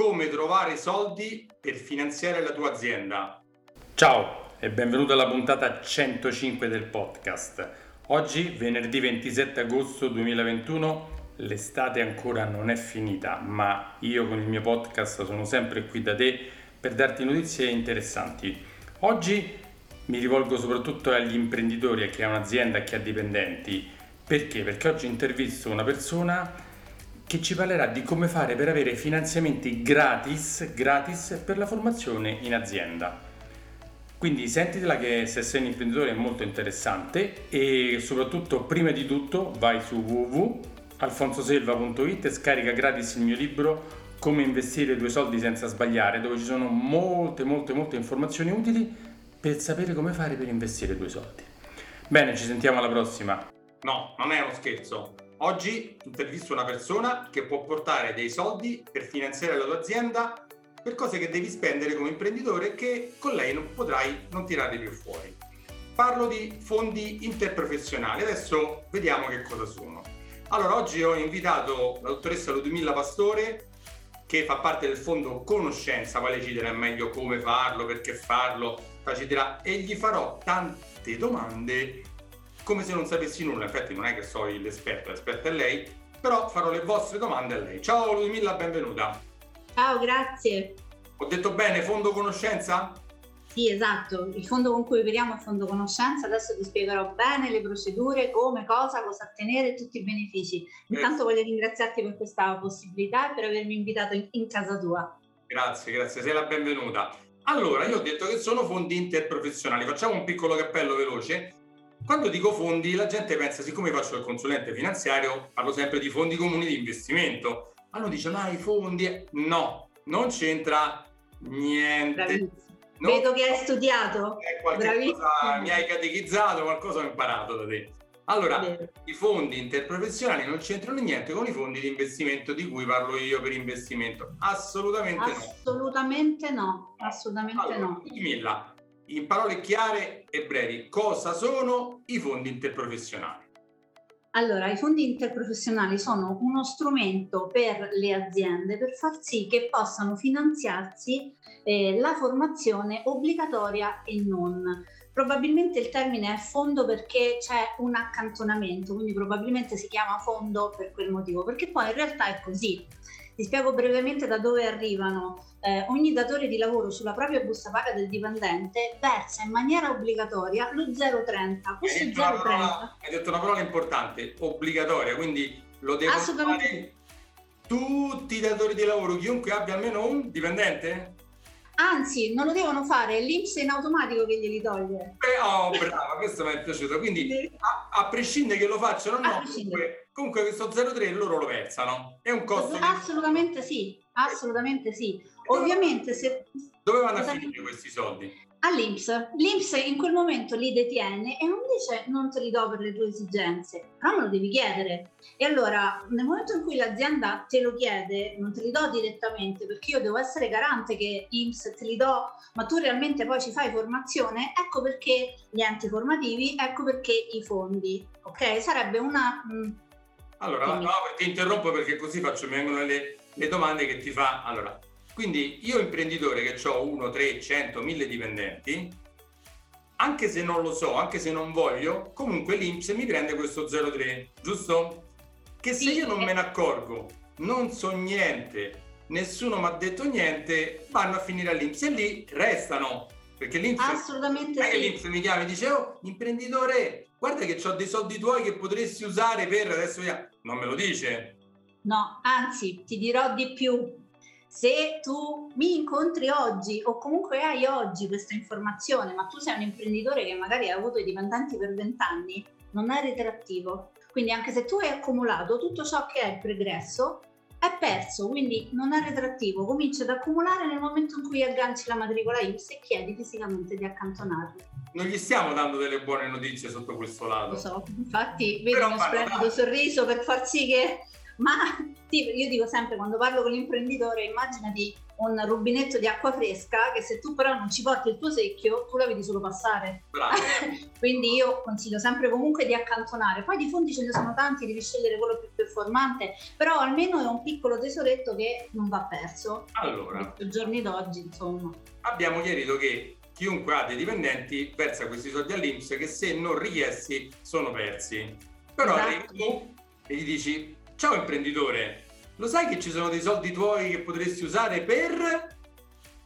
come trovare soldi per finanziare la tua azienda. Ciao e benvenuto alla puntata 105 del podcast. Oggi, venerdì 27 agosto 2021, l'estate ancora non è finita, ma io con il mio podcast sono sempre qui da te per darti notizie interessanti. Oggi mi rivolgo soprattutto agli imprenditori, a chi ha un'azienda, a chi ha dipendenti. Perché? Perché oggi intervisto una persona che ci parlerà di come fare per avere finanziamenti gratis, gratis per la formazione in azienda. Quindi sentitela che se sei un imprenditore è molto interessante e soprattutto prima di tutto vai su www.alfonsoselva.it e scarica gratis il mio libro Come investire tuoi soldi senza sbagliare dove ci sono molte molte molte informazioni utili per sapere come fare per investire tuoi soldi. Bene, ci sentiamo alla prossima. No, non è uno scherzo Oggi intervisto una persona che può portare dei soldi per finanziare la tua azienda per cose che devi spendere come imprenditore che con lei non potrai non tirare più fuori. Parlo di fondi interprofessionali, adesso vediamo che cosa sono. Allora, oggi ho invitato la dottoressa Ludmilla Pastore che fa parte del fondo Conoscenza, poi lei ci dirà meglio come farlo, perché farlo, dirà e gli farò tante domande come se non sapessi nulla, infatti non è che so l'esperto, l'esperto è lei, però farò le vostre domande a lei. Ciao Ludmilla, benvenuta. Ciao, grazie. Ho detto bene, fondo conoscenza? Sì, esatto, il fondo con cui operiamo è fondo conoscenza, adesso ti spiegherò bene le procedure, come, cosa, cosa ottenere e tutti i benefici. Intanto voglio ringraziarti per questa possibilità e per avermi invitato in, in casa tua. Grazie, grazie, sei la benvenuta. Allora, io ho detto che sono fondi interprofessionali, facciamo un piccolo cappello veloce. Quando dico fondi, la gente pensa, siccome faccio il consulente finanziario, parlo sempre di fondi comuni di investimento. Allora dice, ma i fondi... No, non c'entra niente. Non... Vedo che hai studiato. Cosa, mi hai catechizzato, qualcosa ho imparato da te. Allora, i fondi interprofessionali non c'entrano niente con i fondi di investimento di cui parlo io per investimento. Assolutamente, assolutamente no. no. Assolutamente allora, no. Milla, in parole chiare e brevi, cosa sono i fondi interprofessionali? Allora, i fondi interprofessionali sono uno strumento per le aziende per far sì che possano finanziarsi eh, la formazione obbligatoria e non. Probabilmente il termine è fondo perché c'è un accantonamento, quindi probabilmente si chiama fondo per quel motivo, perché poi in realtà è così. Ti spiego brevemente da dove arrivano. Eh, ogni datore di lavoro sulla propria busta paga del dipendente versa in maniera obbligatoria lo 0,30. Questo hai, detto 0,30. Parola, hai detto una parola importante, obbligatoria, quindi lo devo fare tutti i datori di lavoro, chiunque abbia almeno un dipendente? Anzi, non lo devono fare, è l'Inps in automatico che glieli toglie. Eh, oh, brava, questo mi è piaciuto. Quindi, a, a prescindere che lo facciano o no, comunque, comunque, questo 0,3 loro lo versano. È un costo. Assolutamente che... sì, assolutamente sì. Ovviamente se... Dove vanno a finire questi soldi? all'Inps. L'Inps in quel momento li detiene e non dice non te li do per le tue esigenze, però me lo devi chiedere. E allora, nel momento in cui l'azienda te lo chiede, non te li do direttamente perché io devo essere garante che Inps te li do, ma tu realmente poi ci fai formazione, ecco perché gli enti formativi, ecco perché i fondi. Ok? Sarebbe una... Mm, allora, no, ti interrompo perché così faccio, mi vengono le, le domande che ti fa. Allora, quindi io imprenditore che ho 1, 3, 100, 1000 dipendenti, anche se non lo so, anche se non voglio, comunque l'Inps mi prende questo 0,3, giusto? Che se io non me ne accorgo, non so niente, nessuno mi ha detto niente, vanno a finire all'Inps e lì restano. Perché l'Inps, Assolutamente sì. l'Inps mi chiama e dice, oh, imprenditore, guarda che ho dei soldi tuoi che potresti usare per adesso via. Non me lo dice? No, anzi, ti dirò di più se tu mi incontri oggi o comunque hai oggi questa informazione, ma tu sei un imprenditore che magari ha avuto i dipendenti per vent'anni, non è ritrattivo. Quindi anche se tu hai accumulato tutto ciò che è il pregresso, è perso, quindi non è retrattivo. Cominci ad accumulare nel momento in cui agganci la matricola IPS e chiedi fisicamente di accantonarli. Non gli stiamo dando delle buone notizie sotto questo lato. Lo so, infatti vedi uno splendido sorriso per far sì che Ma io dico sempre quando parlo con l'imprenditore, immaginati un rubinetto di acqua fresca che se tu però non ci porti il tuo secchio, tu la vedi solo passare. Quindi io consiglio sempre comunque di accantonare. Poi di fondi ce ne sono tanti, devi scegliere quello più performante, però almeno è un piccolo tesoretto che non va perso. Allora, ai giorni d'oggi, insomma. Abbiamo chiarito che chiunque ha dei dipendenti versa questi soldi all'Inps che se non richiesti sono persi. Però esatto. tu e gli dici, ciao imprenditore, lo sai che ci sono dei soldi tuoi che potresti usare per...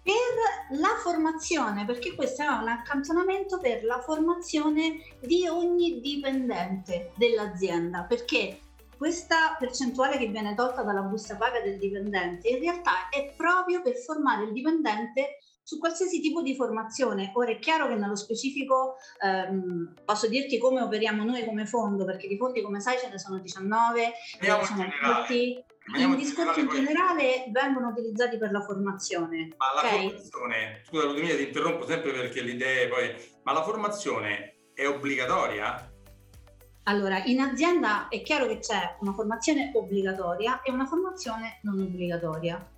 Per la formazione, perché questo è un accantonamento per la formazione di ogni dipendente dell'azienda, perché questa percentuale che viene tolta dalla busta paga del dipendente in realtà è proprio per formare il dipendente su qualsiasi tipo di formazione. Ora è chiaro che nello specifico ehm, posso dirti come operiamo noi come fondo, perché di fondi come sai ce ne sono 19, Andiamo sono tutti in discorso in generale vengono utilizzati per la formazione. Ma la okay? formazione, scusa Ludmilla ti interrompo sempre perché le idee poi, ma la formazione è obbligatoria? Allora, in azienda è chiaro che c'è una formazione obbligatoria e una formazione non obbligatoria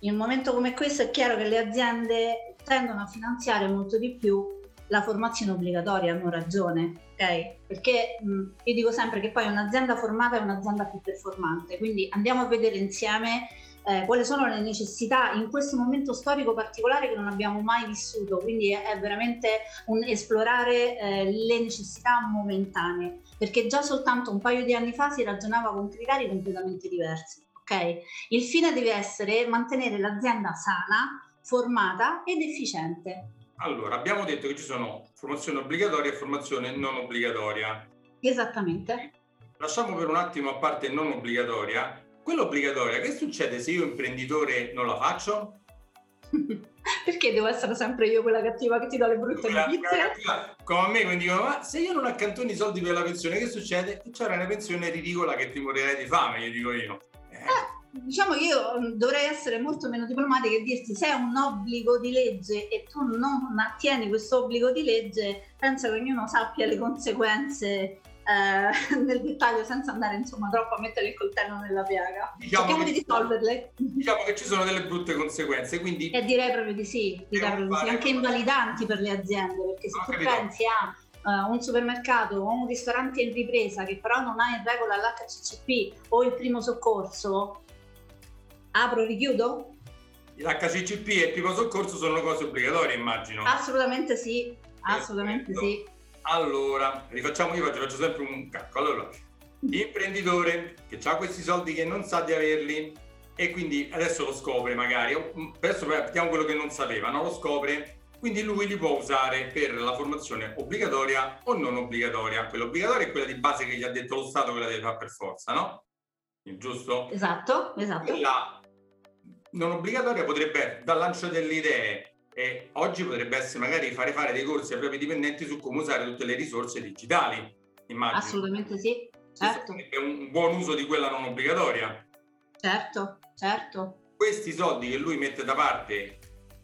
in un momento come questo è chiaro che le aziende tendono a finanziare molto di più la formazione obbligatoria, hanno ragione, ok? Perché mh, io dico sempre che poi un'azienda formata è un'azienda più performante, quindi andiamo a vedere insieme eh, quali sono le necessità in questo momento storico particolare che non abbiamo mai vissuto, quindi è, veramente un esplorare eh, le necessità momentanee, perché già soltanto un paio di anni fa si ragionava con criteri completamente diversi ok? Il fine deve essere mantenere l'azienda sana, formata ed efficiente. Allora, abbiamo detto che ci sono formazione obbligatoria e formazione non obbligatoria. Esattamente. Lasciamo per un attimo a parte non obbligatoria. Quella obbligatoria, che succede se io imprenditore non la faccio? Perché devo essere sempre io quella cattiva che ti dà le brutte notizie? Come a me, quindi dicono, ma se io non accantoni i soldi per la pensione, che succede? C'era una pensione ridicola che ti morirei di fame, io dico io. Diciamo che io mm, dovrei essere molto meno diplomatica e dirti se è un obbligo di legge e tu non attieni questo obbligo di legge, penso che ognuno sappia le conseguenze eh, nel dettaglio senza andare insomma troppo a mettere il coltello nella piaga. Diciamo Cerchiamo che, di risolverle. Diciamo che ci sono delle brutte conseguenze, quindi... E direi proprio di sì, direi proprio di sì. anche invalidanti per le aziende, perché se tu capito. pensi a uh, un supermercato o un ristorante in ripresa che però non ha in regola l'HCCP o il primo soccorso, apro richiudo? L'HCCP e il primo soccorso sono cose obbligatorie, immagino. Assolutamente sì, assolutamente sì. Allora, rifacciamo, io faccio, faccio sempre un calcolo. Allora, imprenditore che ha questi soldi che non sa di averli e quindi adesso lo scopre magari, adesso vediamo quello che non sapeva, no? lo scopre quindi lui li può usare per la formazione obbligatoria o non obbligatoria. Quella obbligatoria è quella di base che gli ha detto lo Stato che la deve fare per forza, no? Giusto? Esatto, esatto. Quella non obbligatoria potrebbe, dal lancio delle idee, e oggi potrebbe essere magari fare fare dei corsi ai propri dipendenti su come usare tutte le risorse digitali, immagino. Assolutamente sì, certo. È un buon uso di quella non obbligatoria. Certo, certo. Questi soldi che lui mette da parte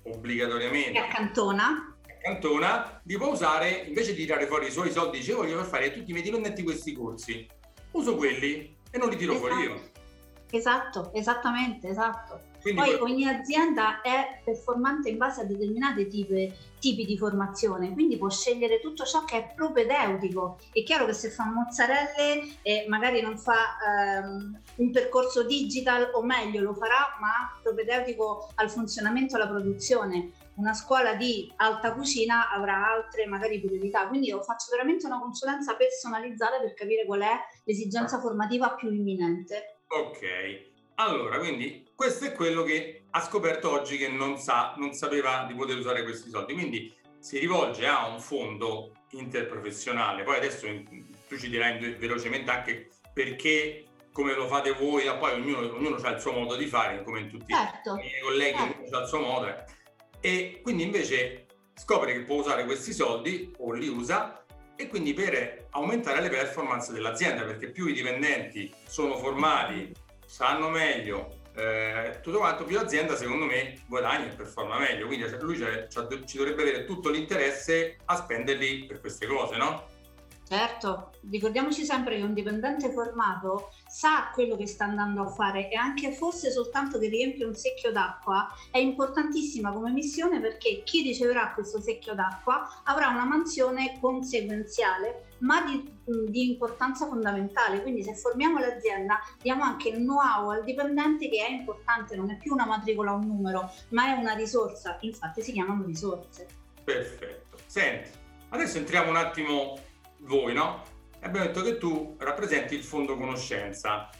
obbligatoriamente che accantona accantona li può usare invece di tirare fuori i suoi soldi dice voglio far fare a tutti i miei dipendenti questi corsi uso quelli e non li tiro esatto. fuori io esatto esattamente esatto quindi Poi poi... ogni azienda è performante in base a determinati tipi, tipi, di formazione, quindi può scegliere tutto ciò che è propedeutico. È chiaro che se fa mozzarelle e magari non fa ehm, un percorso digital o meglio lo farà, ma propedeutico al funzionamento e alla produzione. Una scuola di alta cucina avrà altre magari priorità, quindi io faccio veramente una consulenza personalizzata per capire qual è l'esigenza formativa più imminente. Ok, allora, quindi questo è quello che ha scoperto oggi che non, sa, non sapeva di poter usare questi soldi. Quindi si rivolge a un fondo interprofessionale. Poi adesso tu ci dirai velocemente anche perché, come lo fate voi, poi ognuno, ognuno ha il suo modo di fare, come in tutti certo. i miei colleghi, certo. ognuno ha il suo modo. Eh. E quindi invece scopre che può usare questi soldi o li usa e quindi per aumentare le performance dell'azienda, perché più i dipendenti sono formati sanno meglio eh, tutto quanto, più l'azienda secondo me guadagna e performa meglio. Quindi lui ci dovrebbe avere tutto l'interesse a spenderli per queste cose, no? Certo, ricordiamoci sempre che un dipendente formato sa quello che sta andando a fare e anche fosse soltanto che riempie un secchio d'acqua è importantissima come missione perché chi riceverà questo secchio d'acqua avrà una mansione conseguenziale ma di, di importanza fondamentale. Quindi se formiamo l'azienda diamo anche il know-how al dipendente che è importante, non è più una matricola o un numero, ma è una risorsa, infatti si chiamano risorse. Perfetto. Senti, adesso entriamo un attimo voi, no? Abbiamo detto che tu rappresenti il fondo conoscenza.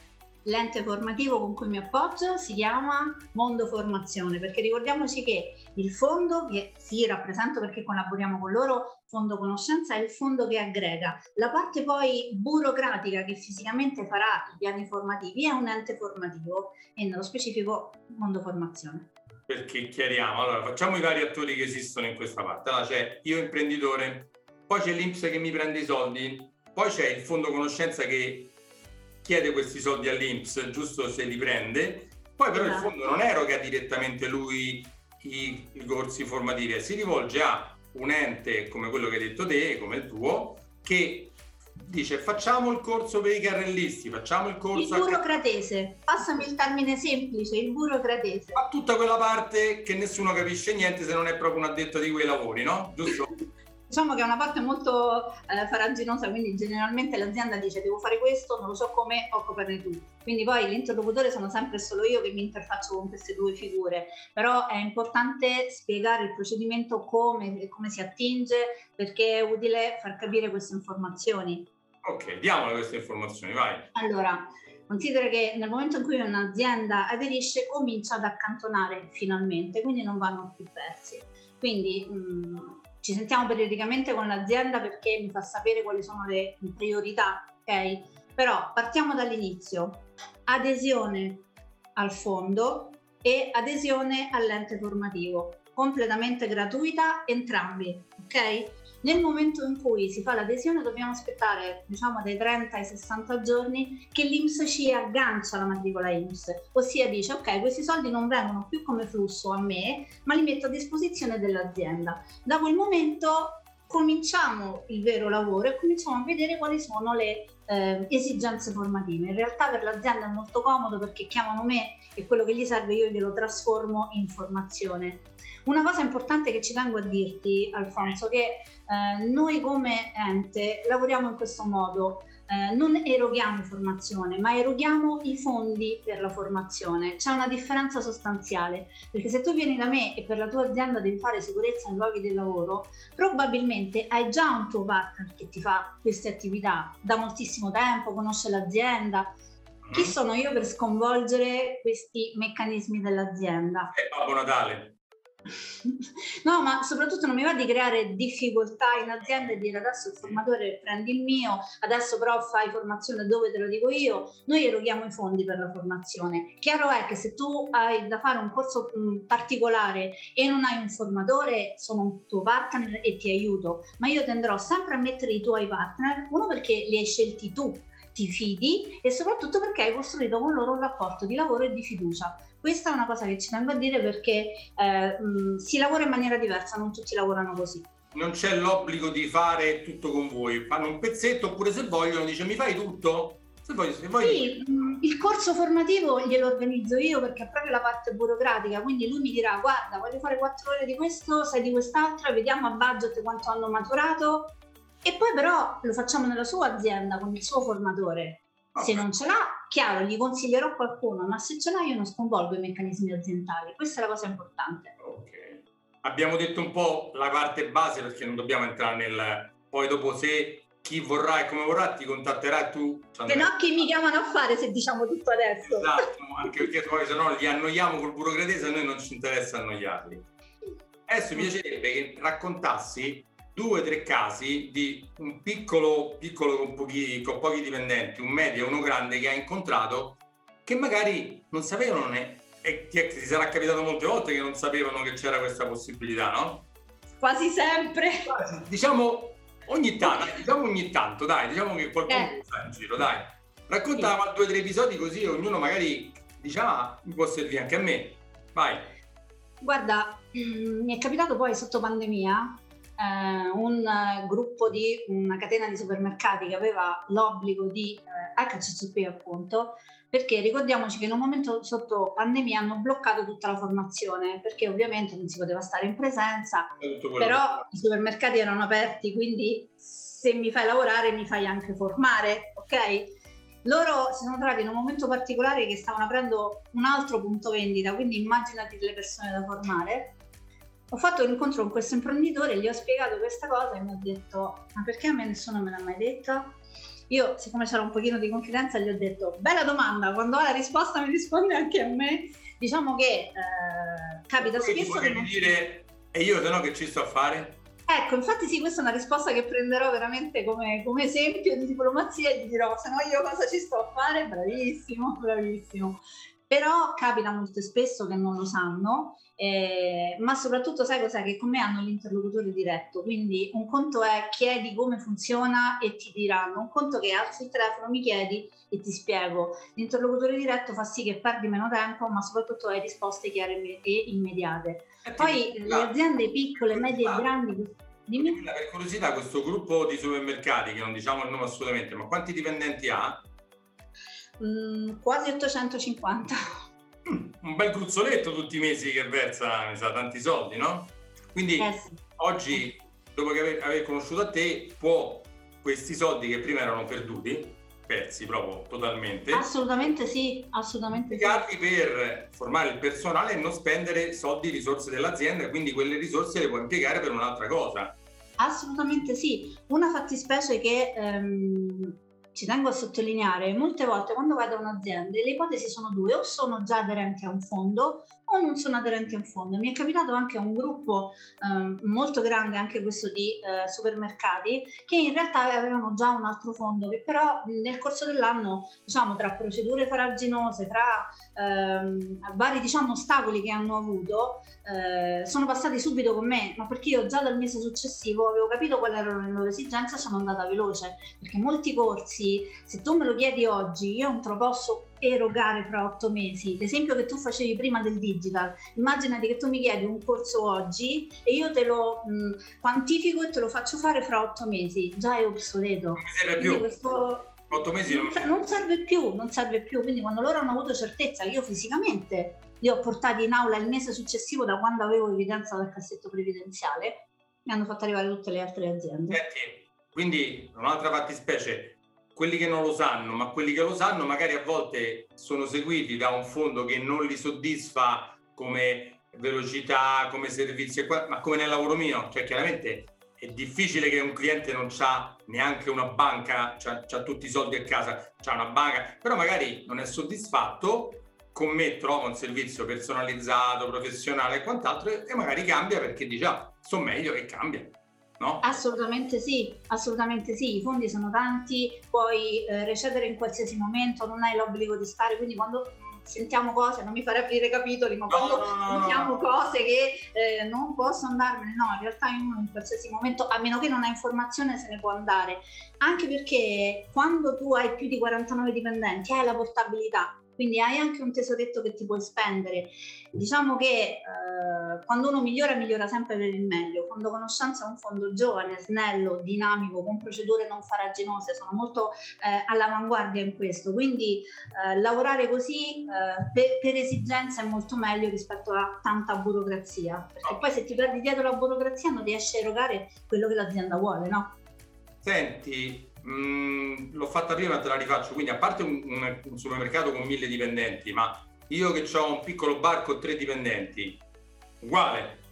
L'ente formativo con cui mi appoggio si chiama Mondo Formazione, perché ricordiamoci che il fondo, che sì rappresento perché collaboriamo con loro, Fondo Conoscenza è il fondo che aggrega. La parte poi burocratica che fisicamente farà i piani formativi è un ente formativo e nello specifico Mondo Formazione. Perché chiariamo, allora facciamo i vari attori che esistono in questa parte. Allora c'è io imprenditore, poi c'è l'Inps che mi prende i soldi, poi c'è il fondo conoscenza che chiede questi soldi all'Inps, giusto se li prende, poi però il esatto. fondo non eroga direttamente lui i, i corsi formativi, si rivolge a un ente come quello che hai detto te, come il tuo, che dice facciamo il corso per i carrellisti, facciamo il corso... Il burocratese, a... passami il termine semplice, il burocratese. Ma tutta quella parte che nessuno capisce niente se non è proprio un addetto di quei lavori, no? Giusto? diciamo che è una parte molto eh, faraginosa, quindi generalmente l'azienda dice devo fare questo, non lo so come, occupane tu. Quindi poi l'interlocutore sono sempre solo io che mi interfaccio con queste due figure, però è importante spiegare il procedimento come, come si attinge, perché è utile far capire queste informazioni. Ok, diamole queste informazioni, vai. Allora, Considera che nel momento in cui un'azienda aderisce comincia ad accantonare finalmente, quindi non vanno più persi. Quindi mh, mm, ci sentiamo periodicamente con l'azienda perché mi fa sapere quali sono le priorità, ok? Però partiamo dall'inizio. Adesione al fondo e adesione all'ente formativo, completamente gratuita entrambi, ok? Nel momento in cui si fa l'adesione dobbiamo aspettare diciamo dai 30 ai 60 giorni che l'IMS ci aggancia la matricola IMS, ossia dice ok questi soldi non vengono più come flusso a me ma li metto a disposizione dell'azienda. Da quel momento cominciamo il vero lavoro e cominciamo a vedere quali sono le eh, esigenze formative. In realtà per l'azienda è molto comodo perché chiamano me e quello che gli serve io glielo trasformo in formazione. Una cosa importante che ci tengo a dirti, Alfonso, che eh, noi come ente lavoriamo in questo modo. Eh, non eroghiamo formazione, ma eroghiamo i fondi per la formazione. C'è una differenza sostanziale, perché se tu vieni da me e per la tua azienda devi fare sicurezza nei luoghi del lavoro, probabilmente hai già un tuo partner che ti fa queste attività da moltissimo tempo, conosce l'azienda. Chi mm. sono io per sconvolgere questi meccanismi dell'azienda? È Babbo Natale. No, ma soprattutto non mi va di creare difficoltà in azienda e dire adesso il formatore prendi il mio, adesso però fai formazione dove te lo dico io. Noi eroghiamo i fondi per la formazione. Chiaro è che se tu hai da fare un corso particolare e non hai un formatore, sono un tuo partner e ti aiuto, ma io tenderò sempre a mettere i tuoi partner, uno perché li hai scelti tu ti fidi e soprattutto perché hai costruito con loro un rapporto di lavoro e di fiducia. Questa è una cosa che ci tengo a dire perché eh, mh, si lavora in maniera diversa, non tutti lavorano così. Non c'è l'obbligo di fare tutto con voi, fanno un pezzetto oppure se vogliono dice mi fai tutto? Se voglio, se voglio... Sì, il corso formativo glielo organizzo io perché è proprio la parte burocratica, quindi lui mi dirà guarda voglio fare quattro ore di questo, sei di quest'altro, vediamo a budget quanto hanno maturato, e poi però lo facciamo nella sua azienda con il suo formatore. Okay. Se non ce l'ha, chiaro, gli consiglierò qualcuno, ma se ce l'ha io non sconvolgo i meccanismi aziendali. Questa è la cosa importante. Ok. Abbiamo detto un po' la parte base perché non dobbiamo entrare nel... Poi dopo se chi vorrà e come vorrà ti contatterà tu. Se no chi mi chiamano a fare se diciamo tutto adesso. Esatto, anche perché poi se no li annoiamo col burocratese a noi non ci interessa annoiarli. Adesso mi piacerebbe che raccontassi due o tre casi di un piccolo, piccolo con pochi, con pochi dipendenti, un medio e uno grande che ha incontrato che magari non sapevano né, e ti, ti sarà capitato molte volte che non sapevano che c'era questa possibilità, no? Quasi sempre. Diciamo ogni tanto, diciamo ogni tanto, dai, diciamo che qualcuno eh. sta in giro, dai. Racconta sì. due o tre episodi così ognuno magari diciamo ah, mi può servire anche a me. Vai. Guarda, mm, mi è capitato poi sotto pandemia eh, un gruppo di una catena di supermercati che aveva l'obbligo di eh, HCCP appunto, perché ricordiamoci che in un momento sotto pandemia hanno bloccato tutta la formazione, perché ovviamente non si poteva stare in presenza, però i supermercati erano aperti, quindi se mi fai lavorare mi fai anche formare, ok? Loro si sono trovati in un momento particolare che stavano aprendo un altro punto vendita, quindi immaginati delle persone da formare ho fatto un incontro con questo imprenditore, gli ho spiegato questa cosa e mi ha detto ma perché a me nessuno me l'ha mai detto? Io, siccome c'era un pochino di confidenza, gli ho detto bella domanda, quando ha la risposta mi risponde anche a me. Diciamo che eh, capita Poi spesso che... Non... dire e io se no che ci sto a fare? Ecco, infatti sì, questa è una risposta che prenderò veramente come, come esempio di diplomazia e gli dirò se no io cosa ci sto a fare? Bravissimo, bravissimo però capita molto spesso che non lo sanno, eh, ma soprattutto sai cos'è? Che con me hanno l'interlocutore diretto, quindi un conto è chiedi come funziona e ti diranno, un conto che alzi il telefono, mi chiedi e ti spiego. L'interlocutore diretto fa sì che perdi meno tempo, ma soprattutto hai risposte chiare e immediate. Eh, Poi le aziende piccole, medie e grandi... Dimmi. Per curiosità, questo gruppo di supermercati, che non diciamo il nome assolutamente, ma quanti dipendenti ha? Mm, quasi 850. Mm, un bel gruzzoletto tutti i mesi che versa, mi sa, tanti soldi, no? Quindi eh sì. oggi, dopo che aver, aver conosciuto a te, può questi soldi che prima erano perduti, persi proprio totalmente. Assolutamente sì, assolutamente sì. per formare il personale e non spendere soldi, risorse dell'azienda, quindi quelle risorse le puoi impiegare per un'altra cosa. Assolutamente sì. Una fattispecie che ehm, ci tengo a sottolineare, molte volte quando vado a un'azienda le ipotesi sono due, o sono già aderenti a un fondo o non sono aderenti a un fondo. Mi è capitato anche a un gruppo eh, molto grande, anche questo di eh, supermercati, che in realtà avevano già un altro fondo, che però nel corso dell'anno, diciamo, tra procedure farraginose, tra ehm, vari diciamo, ostacoli che hanno avuto, eh, sono passati subito con me, ma perché io già dal mese successivo avevo capito quali erano le loro esigenze e sono andata veloce, perché molti corsi, se tu me lo chiedi oggi, io non te lo posso erogare fra otto mesi. L'esempio che tu facevi prima del digital, immaginati che tu mi chiedi un corso oggi e io te lo mh, quantifico e te lo faccio fare fra otto mesi, già è obsoleto. Non serve più. Questo... Otto mesi non... non serve più, non serve più. Quindi quando loro hanno avuto certezza che io fisicamente li ho portati in aula il mese successivo da quando avevo evidenza dal cassetto previdenziale, mi hanno fatto arrivare tutte le altre aziende. Senti, quindi un'altra fattispecie, quelli che non lo sanno, ma quelli che lo sanno magari a volte sono seguiti da un fondo che non li soddisfa come velocità, come servizi, ma come nel lavoro mio, cioè chiaramente è difficile che un cliente non ha neanche una banca, ha tutti i soldi a casa, ha una banca, però magari non è soddisfatto, con me trova un servizio personalizzato, professionale e quant'altro e magari cambia perché dice ah, sto meglio e cambia. No? Assolutamente sì, assolutamente sì, i fondi sono tanti, puoi eh, recedere in qualsiasi momento, non hai l'obbligo di stare, quindi quando sentiamo cose, non mi fare aprire capitoli, ma no, quando no, sentiamo cose che eh, non posso andarmene, no, in realtà in, in qualsiasi momento, a meno che non hai informazione, se ne può andare, anche perché quando tu hai più di 49 dipendenti hai la portabilità, quindi hai anche un tesoretto che ti puoi spendere. Diciamo che eh, quando uno migliora, migliora sempre per il meglio. Fondo Conoscenza è un fondo giovane, snello, dinamico, con procedure non faraginose, sono molto eh, all'avanguardia in questo. Quindi eh, lavorare così eh, per, per, esigenza è molto meglio rispetto a tanta burocrazia, perché poi se ti perdi dietro la burocrazia non riesci a erogare quello che l'azienda vuole, no? Senti, Mm, l'ho fatta prima e te la rifaccio. Quindi, a parte un, un, un supermercato con mille dipendenti, ma io che ho un piccolo bar con tre dipendenti, uguale.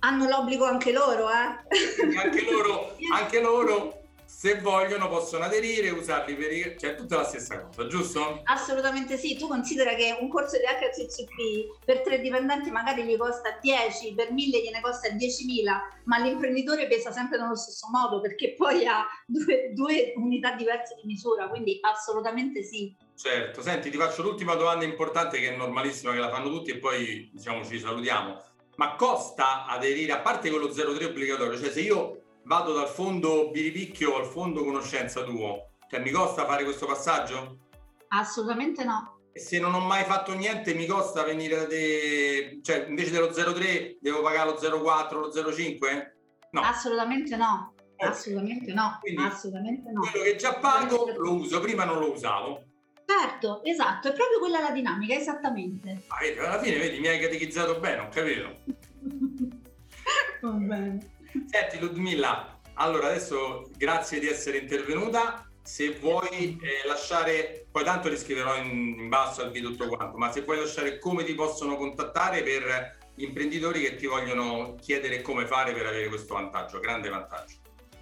Hanno l'obbligo anche loro, eh? Anche loro, anche loro se vogliono possono aderire e usarli per i... cioè tutta la stessa cosa, giusto? Assolutamente sì, tu considera che un corso di HCCP per tre dipendenti magari gli costa 10, per mille gliene costa 10.000, ma l'imprenditore pesa sempre nello stesso modo perché poi ha due, due unità diverse di misura, quindi assolutamente sì. Certo, senti, ti faccio l'ultima domanda importante che è normalissima, che la fanno tutti e poi diciamo ci salutiamo. Ma costa aderire, a parte quello 03 obbligatorio, cioè se io vado dal fondo biripicchio al fondo conoscenza tuo, cioè mi costa fare questo passaggio? Assolutamente no. E se non ho mai fatto niente mi costa venire da te, cioè invece dello 03 devo pagare lo 04, lo 05? No. Assolutamente no. Okay. Assolutamente no. Quindi assolutamente no. Quello che già pago lo uso, prima non lo usavo. Certo, esatto, è proprio quella la dinamica, esattamente. Ah, vedi, alla fine, vedi, mi hai catechizzato bene, ho capito. Va bene. Senti, Ludmilla, allora adesso grazie di essere intervenuta. Se vuoi eh, lasciare, poi tanto li scriverò in, in basso al video tutto quanto, ma se vuoi lasciare come ti possono contattare per gli imprenditori che ti vogliono chiedere come fare per avere questo vantaggio, grande vantaggio.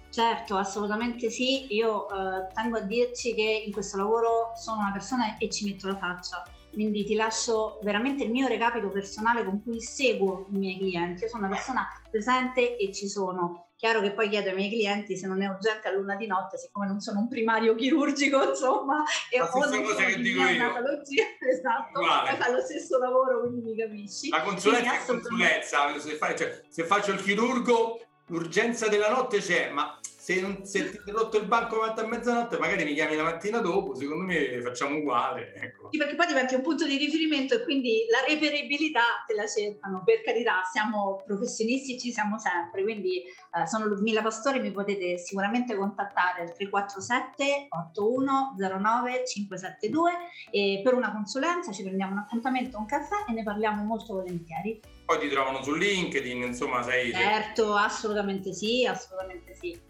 Certo, assolutamente sì. Io eh, tengo a dirci che in questo lavoro sono una persona e ci metto la faccia. Quindi ti lascio veramente il mio recapito personale con cui seguo i miei clienti. Io sono una persona presente e ci sono. Chiaro che poi chiedo ai miei clienti se non è urgente a luna di notte, siccome non sono un primario chirurgico, insomma, e stessa cosa che dico io. Esatto, Uguale. fa lo stesso lavoro, quindi mi capisci. La consulenza è consulenza, se, fai, cioè, se faccio il chirurgo l'urgenza della notte c'è, ma se, non, se ti è rotto il banco a mezzanotte, magari mi chiami la mattina dopo, secondo me facciamo uguale. Ecco. Sì, perché poi diventi un punto di riferimento e quindi la reperibilità te la cercano. Per carità, siamo professionisti, ci siamo sempre, quindi eh, sono Ludmilla Pastori, mi potete sicuramente contattare al 347 8109 572 e per una consulenza ci prendiamo un appuntamento, un caffè e ne parliamo molto volentieri. Poi ti trovano su LinkedIn, insomma sei... Certo, assolutamente sì, assolutamente sì.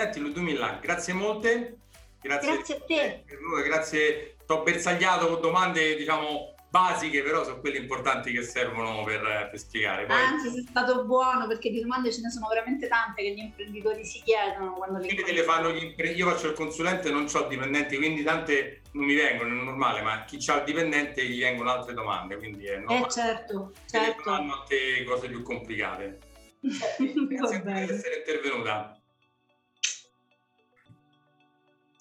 Senti Ludmilla, grazie molte. Grazie, grazie a te. Grazie, ti ho bersagliato con domande diciamo basiche, però sono quelle importanti che servono per, per spiegare. Poi... Anzi, sei stato buono perché di domande ce ne sono veramente tante che gli imprenditori si chiedono quando le te le fanno gli impre... Io faccio il consulente, non ho dipendenti, quindi tante non mi vengono, è normale, ma chi ha il dipendente gli vengono altre domande, quindi è normale. Eh certo, certo. Fanno a te cose più complicate. Grazie per essere intervenuta.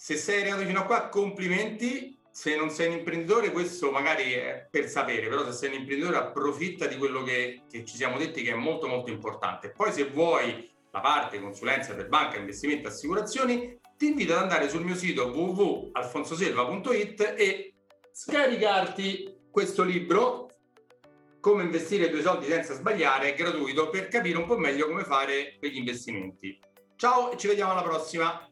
Se sei arrivato fino a qua, complimenti. Se non sei un imprenditore, questo magari è per sapere, però se sei un imprenditore approfitta di quello che, che ci siamo detti che è molto molto importante. Poi se vuoi la parte consulenza per banca, investimenti, assicurazioni, ti invito ad andare sul mio sito www.alfonsoselva.it e scaricarti questo libro come investire i tuoi soldi senza sbagliare, gratuito, per capire un po' meglio come fare quegli investimenti. Ciao e ci vediamo alla prossima!